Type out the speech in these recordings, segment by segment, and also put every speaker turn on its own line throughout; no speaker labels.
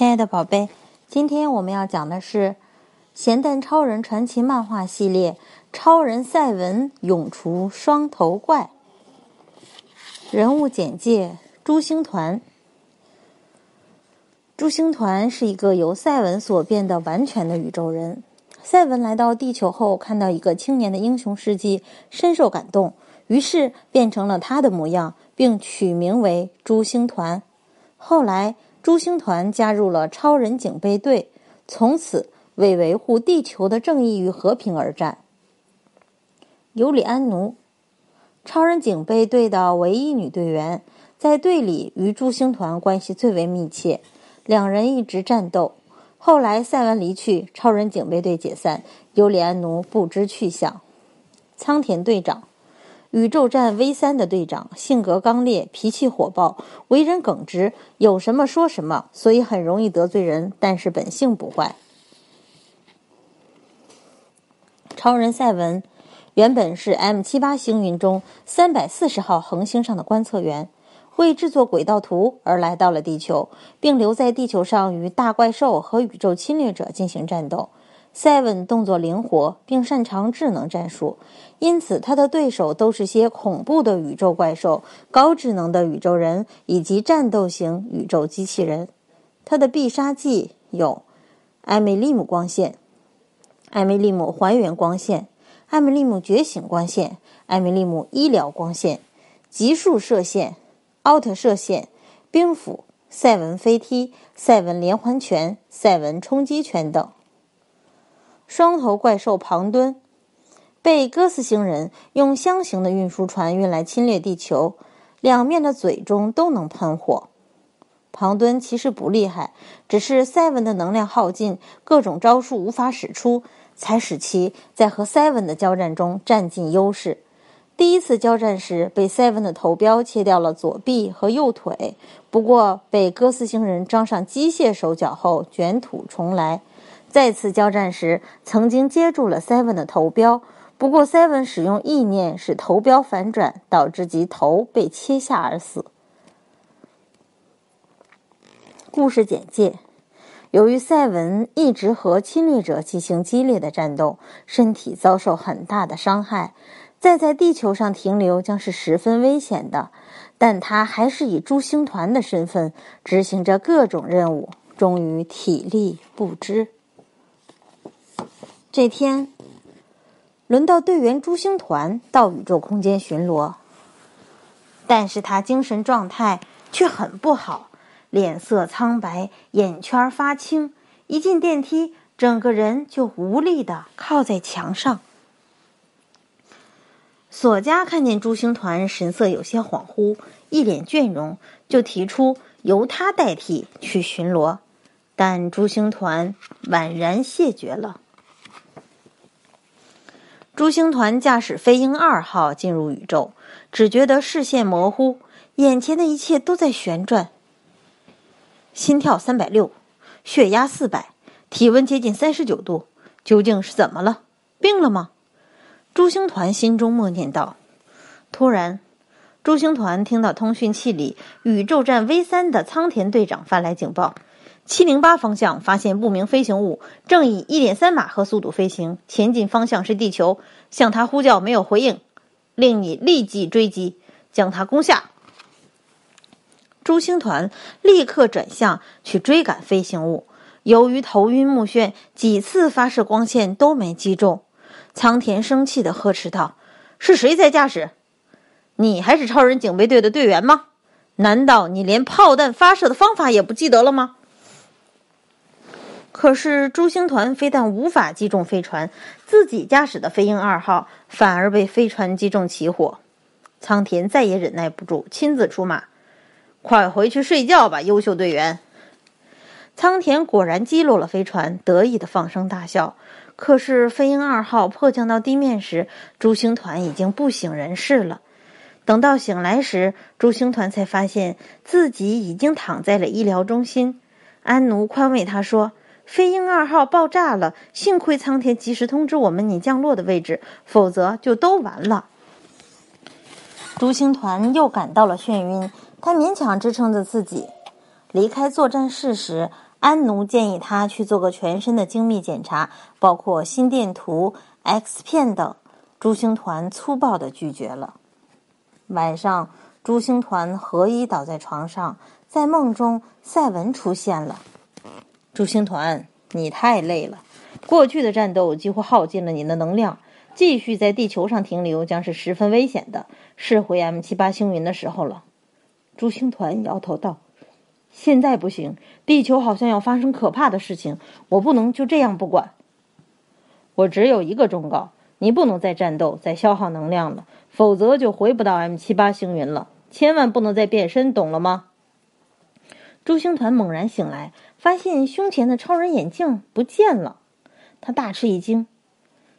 亲爱的宝贝，今天我们要讲的是《咸蛋超人传奇》漫画系列《超人赛文永除双头怪》。人物简介：朱星团。朱星团是一个由赛文所变的完全的宇宙人。赛文来到地球后，看到一个青年的英雄事迹，深受感动，于是变成了他的模样，并取名为朱星团。后来。朱星团加入了超人警备队，从此为维护地球的正义与和平而战。尤里安奴，超人警备队的唯一女队员，在队里与朱星团关系最为密切，两人一直战斗。后来赛文离去，超人警备队解散，尤里安奴不知去向。仓田队长。宇宙战 V 三的队长性格刚烈，脾气火爆，为人耿直，有什么说什么，所以很容易得罪人。但是本性不坏。超人赛文原本是 M 七八星云中三百四十号恒星上的观测员，为制作轨道图而来到了地球，并留在地球上与大怪兽和宇宙侵略者进行战斗。赛文动作灵活，并擅长智能战术，因此他的对手都是些恐怖的宇宙怪兽、高智能的宇宙人以及战斗型宇宙机器人。他的必杀技有艾米利姆光线、艾米利姆还原光线、艾米利姆觉醒光线、艾米利姆医疗光线、极速射线、奥特射线、冰斧、赛文飞踢、赛文连环拳、赛文冲击拳等。双头怪兽庞敦被哥斯星人用箱型的运输船运来侵略地球，两面的嘴中都能喷火。庞敦其实不厉害，只是赛文的能量耗尽，各种招数无法使出，才使其在和赛文的交战中占尽优势。第一次交战时，被赛文的头标切掉了左臂和右腿，不过被哥斯星人装上机械手脚后卷土重来。再次交战时，曾经接住了 Seven 的头标，不过 Seven 使用意念使头标反转，导致其头被切下而死。故事简介：由于赛文一直和侵略者进行激烈的战斗，身体遭受很大的伤害，再在地球上停留将是十分危险的。但他还是以诸星团的身份执行着各种任务，终于体力不支。这天，轮到队员朱星团到宇宙空间巡逻，但是他精神状态却很不好，脸色苍白，眼圈发青。一进电梯，整个人就无力的靠在墙上。索加看见朱星团神色有些恍惚，一脸倦容，就提出由他代替去巡逻，但朱星团婉然谢绝了。朱星团驾驶飞鹰二号进入宇宙，只觉得视线模糊，眼前的一切都在旋转。心跳三百六，血压四百，体温接近三十九度，究竟是怎么了？病了吗？朱星团心中默念道。突然，朱星团听到通讯器里宇宙站 V 三的仓田队长发来警报。七零八方向发现不明飞行物，正以一点三马赫速度飞行，前进方向是地球。向他呼叫没有回应，令你立即追击，将他攻下。朱星团立刻转向去追赶飞行物，由于头晕目眩，几次发射光线都没击中。仓田生气的呵斥道：“是谁在驾驶？你还是超人警备队的队员吗？难道你连炮弹发射的方法也不记得了吗？”可是，朱星团非但无法击中飞船，自己驾驶的飞鹰二号反而被飞船击中起火。仓田再也忍耐不住，亲自出马：“快回去睡觉吧，优秀队员！”仓田果然击落了飞船，得意的放声大笑。可是，飞鹰二号迫降到地面时，朱星团已经不省人事了。等到醒来时，朱星团才发现自己已经躺在了医疗中心。安奴宽慰他说。飞鹰二号爆炸了，幸亏苍田及时通知我们你降落的位置，否则就都完了。朱星团又感到了眩晕，他勉强支撑着自己。离开作战室时，安奴建议他去做个全身的精密检查，包括心电图、X 片等。朱星团粗暴地拒绝了。晚上，朱星团合衣倒在床上，在梦中，赛文出现了。朱星团，你太累了，过去的战斗几乎耗尽了你的能量，继续在地球上停留将是十分危险的。是回 M 七八星云的时候了。朱星团摇头道：“现在不行，地球好像要发生可怕的事情，我不能就这样不管。我只有一个忠告。”你不能再战斗，再消耗能量了，否则就回不到 M 七八星云了。千万不能再变身，懂了吗？朱星团猛然醒来，发现胸前的超人眼镜不见了，他大吃一惊，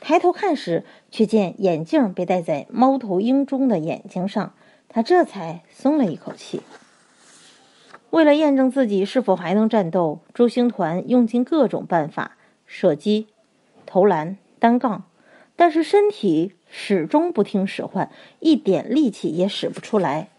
抬头看时，却见眼镜被戴在猫头鹰中的眼睛上，他这才松了一口气。为了验证自己是否还能战斗，朱星团用尽各种办法：射击、投篮、单杠。但是身体始终不听使唤，一点力气也使不出来。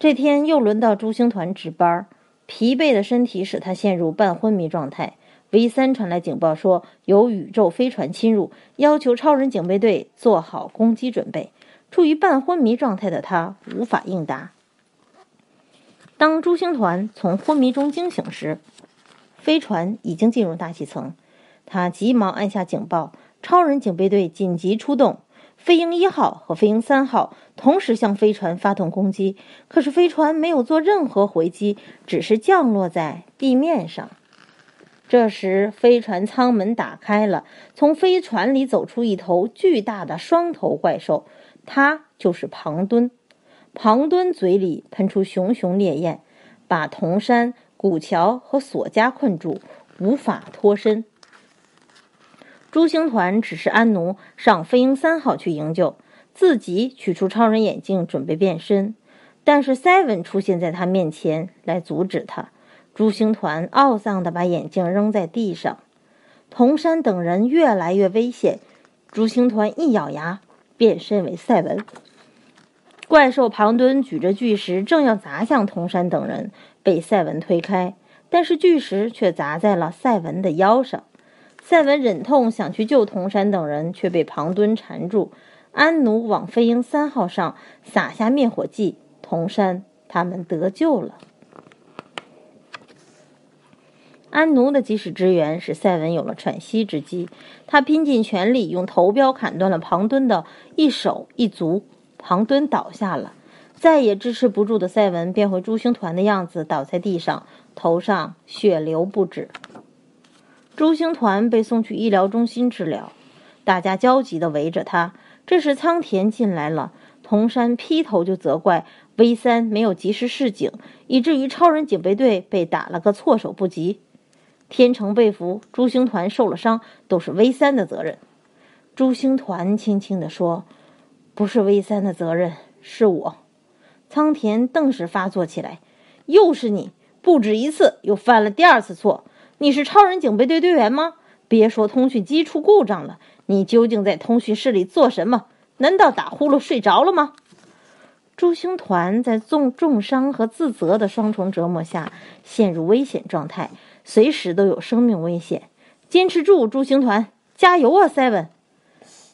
这天又轮到朱星团值班，疲惫的身体使他陷入半昏迷状态。V 三传来警报说有宇宙飞船侵入，要求超人警备队做好攻击准备。处于半昏迷状态的他无法应答。当朱星团从昏迷中惊醒时，飞船已经进入大气层，他急忙按下警报。超人警备队紧急出动，飞鹰一号和飞鹰三号同时向飞船发动攻击。可是飞船没有做任何回击，只是降落在地面上。这时，飞船舱门打开了，从飞船里走出一头巨大的双头怪兽，它就是庞敦。庞敦嘴里喷出熊熊烈焰，把铜山、古桥和索加困住，无法脱身。朱星团指示安奴上飞鹰三号去营救，自己取出超人眼镜准备变身，但是 Seven 出现在他面前来阻止他。朱星团懊丧地把眼镜扔在地上。铜山等人越来越危险，朱星团一咬牙变身为赛文。怪兽庞敦举着巨石正要砸向铜山等人，被赛文推开，但是巨石却砸在了赛文的腰上。赛文忍痛想去救铜山等人，却被庞敦缠住。安奴往飞鹰三号上撒下灭火剂，铜山他们得救了。安奴的及时支援使赛文有了喘息之机，他拼尽全力用头镖砍断了庞敦的一手一足，庞敦倒下了，再也支持不住的赛文变回朱星团的样子，倒在地上，头上血流不止。朱星团被送去医疗中心治疗，大家焦急地围着他。这时仓田进来了，铜山劈头就责怪 V 三没有及时示警，以至于超人警备队被打了个措手不及。天成被俘，朱星团受了伤，都是 V 三的责任。朱星团轻轻地说：“不是 V 三的责任，是我。”仓田顿时发作起来：“又是你，不止一次，又犯了第二次错。”你是超人警备队队员吗？别说通讯机出故障了，你究竟在通讯室里做什么？难道打呼噜睡着了吗？朱星团在重重伤和自责的双重折磨下陷入危险状态，随时都有生命危险。坚持住，朱星团，加油啊，Seven！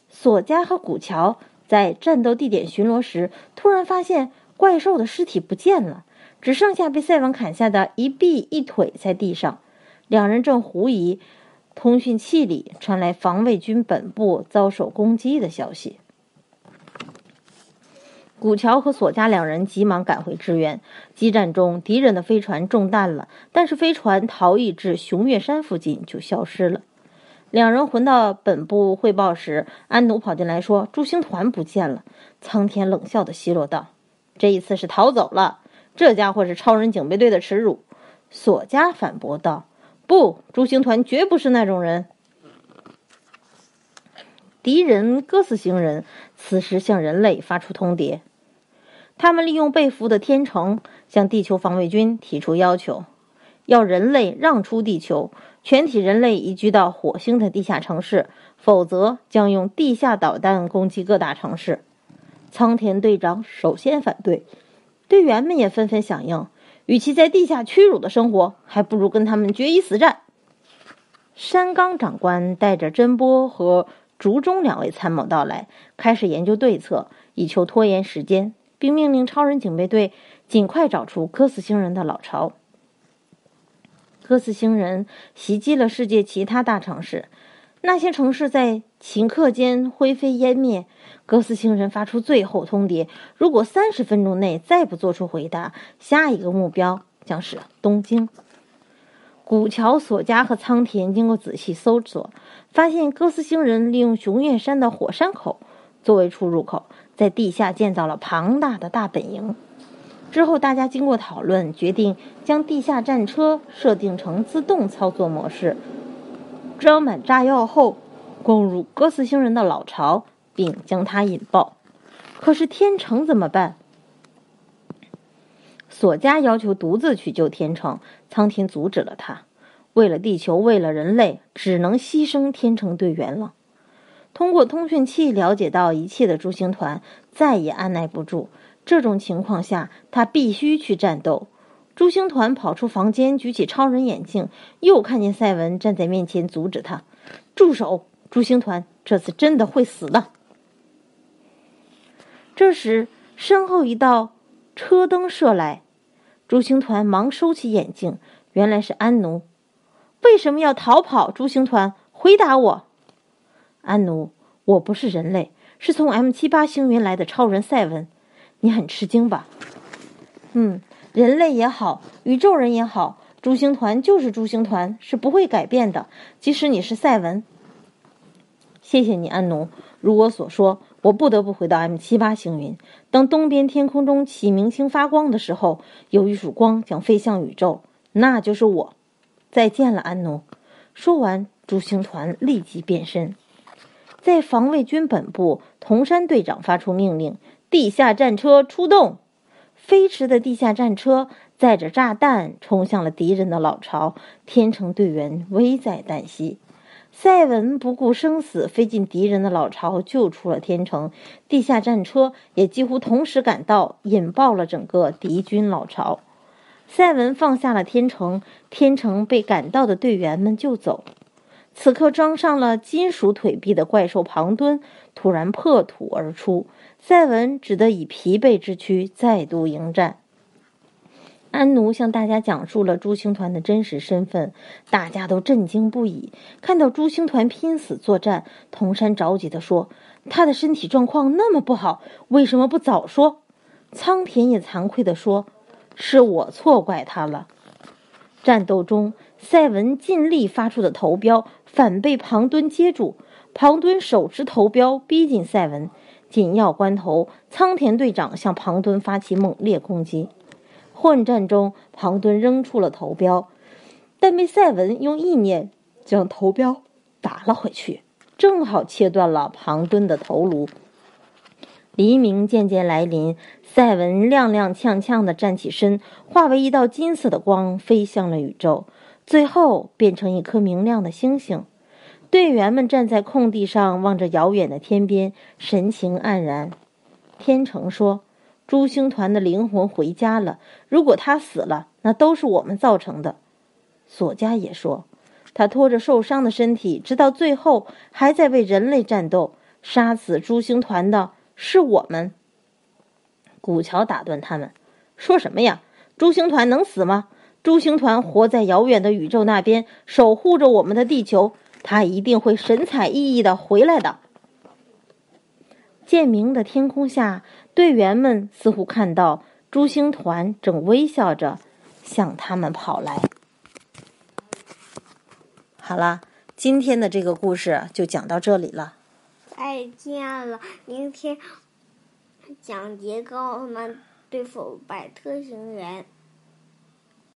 索加和古桥在战斗地点巡逻时，突然发现怪兽的尸体不见了，只剩下被赛文砍下的一臂一腿在地上。两人正狐疑，通讯器里传来防卫军本部遭受攻击的消息。古桥和索加两人急忙赶回支援。激战中，敌人的飞船中弹了，但是飞船逃逸至熊岳山附近就消失了。两人回到本部汇报时，安奴跑进来说：“朱星团不见了。”苍天冷笑的奚落道：“这一次是逃走了。这家伙是超人警备队的耻辱。”索加反驳道。不，朱星团绝不是那种人。敌人哥斯星人此时向人类发出通牒，他们利用被俘的天成向地球防卫军提出要求，要人类让出地球，全体人类移居到火星的地下城市，否则将用地下导弹攻击各大城市。苍田队长首先反对，队员们也纷纷响应。与其在地下屈辱的生活，还不如跟他们决一死战。山冈长官带着真波和竹中两位参谋到来，开始研究对策，以求拖延时间，并命令超人警备队尽快找出哥斯星人的老巢。哥斯星人袭击了世界其他大城市，那些城市在顷刻间灰飞烟灭。哥斯星人发出最后通牒：如果三十分钟内再不做出回答，下一个目标将是东京。古桥、索加和仓田经过仔细搜索，发现哥斯星人利用熊岳山的火山口作为出入口，在地下建造了庞大的大本营。之后，大家经过讨论，决定将地下战车设定成自动操作模式，装满炸药后，攻入哥斯星人的老巢。并将它引爆，可是天成怎么办？索加要求独自去救天成，苍天阻止了他。为了地球，为了人类，只能牺牲天成队员了。通过通讯器了解到一切的朱星团再也按耐不住，这种情况下他必须去战斗。朱星团跑出房间，举起超人眼镜，又看见赛文站在面前阻止他：“住手！朱星团这次真的会死的。”这时，身后一道车灯射来，朱星团忙收起眼镜，原来是安奴。为什么要逃跑？朱星团，回答我！安奴，我不是人类，是从 M 七八星云来的超人赛文。你很吃惊吧？嗯，人类也好，宇宙人也好，朱星团就是朱星团，是不会改变的。即使你是赛文。谢谢你，安奴。如我所说。我不得不回到 M 七八星云。当东边天空中起明星发光的时候，有一束光将飞向宇宙，那就是我。再见了，安奴。说完，朱星团立即变身。在防卫军本部，铜山队长发出命令：地下战车出动。飞驰的地下战车载着炸弹冲向了敌人的老巢，天成队员危在旦夕。赛文不顾生死飞进敌人的老巢，救出了天成。地下战车也几乎同时赶到，引爆了整个敌军老巢。赛文放下了天成，天成被赶到的队员们救走。此刻，装上了金属腿臂的怪兽庞敦突然破土而出，赛文只得以疲惫之躯再度迎战。安奴向大家讲述了朱星团的真实身份，大家都震惊不已。看到朱星团拼死作战，铜山着急地说：“他的身体状况那么不好，为什么不早说？”苍田也惭愧地说：“是我错怪他了。”战斗中，赛文尽力发出的头镖反被庞敦接住，庞敦手持头镖逼近赛文。紧要关头，苍田队长向庞敦发起猛烈攻击。混战中，庞敦扔出了头镖，但被赛文用意念将头镖打了回去，正好切断了庞敦的头颅。黎明渐渐来临，赛文踉踉跄跄地站起身，化为一道金色的光，飞向了宇宙，最后变成一颗明亮的星星。队员们站在空地上，望着遥远的天边，神情黯然。天成说。朱星团的灵魂回家了。如果他死了，那都是我们造成的。索加也说，他拖着受伤的身体，直到最后还在为人类战斗。杀死朱星团的是我们。古桥打断他们：“说什么呀？朱星团能死吗？朱星团活在遥远的宇宙那边，守护着我们的地球。他一定会神采奕奕的回来的。”渐明的天空下。队员们似乎看到朱星团正微笑着向他们跑来。好了，今天的这个故事就讲到这里了。
再见了，明天讲杰高曼对付百特星人。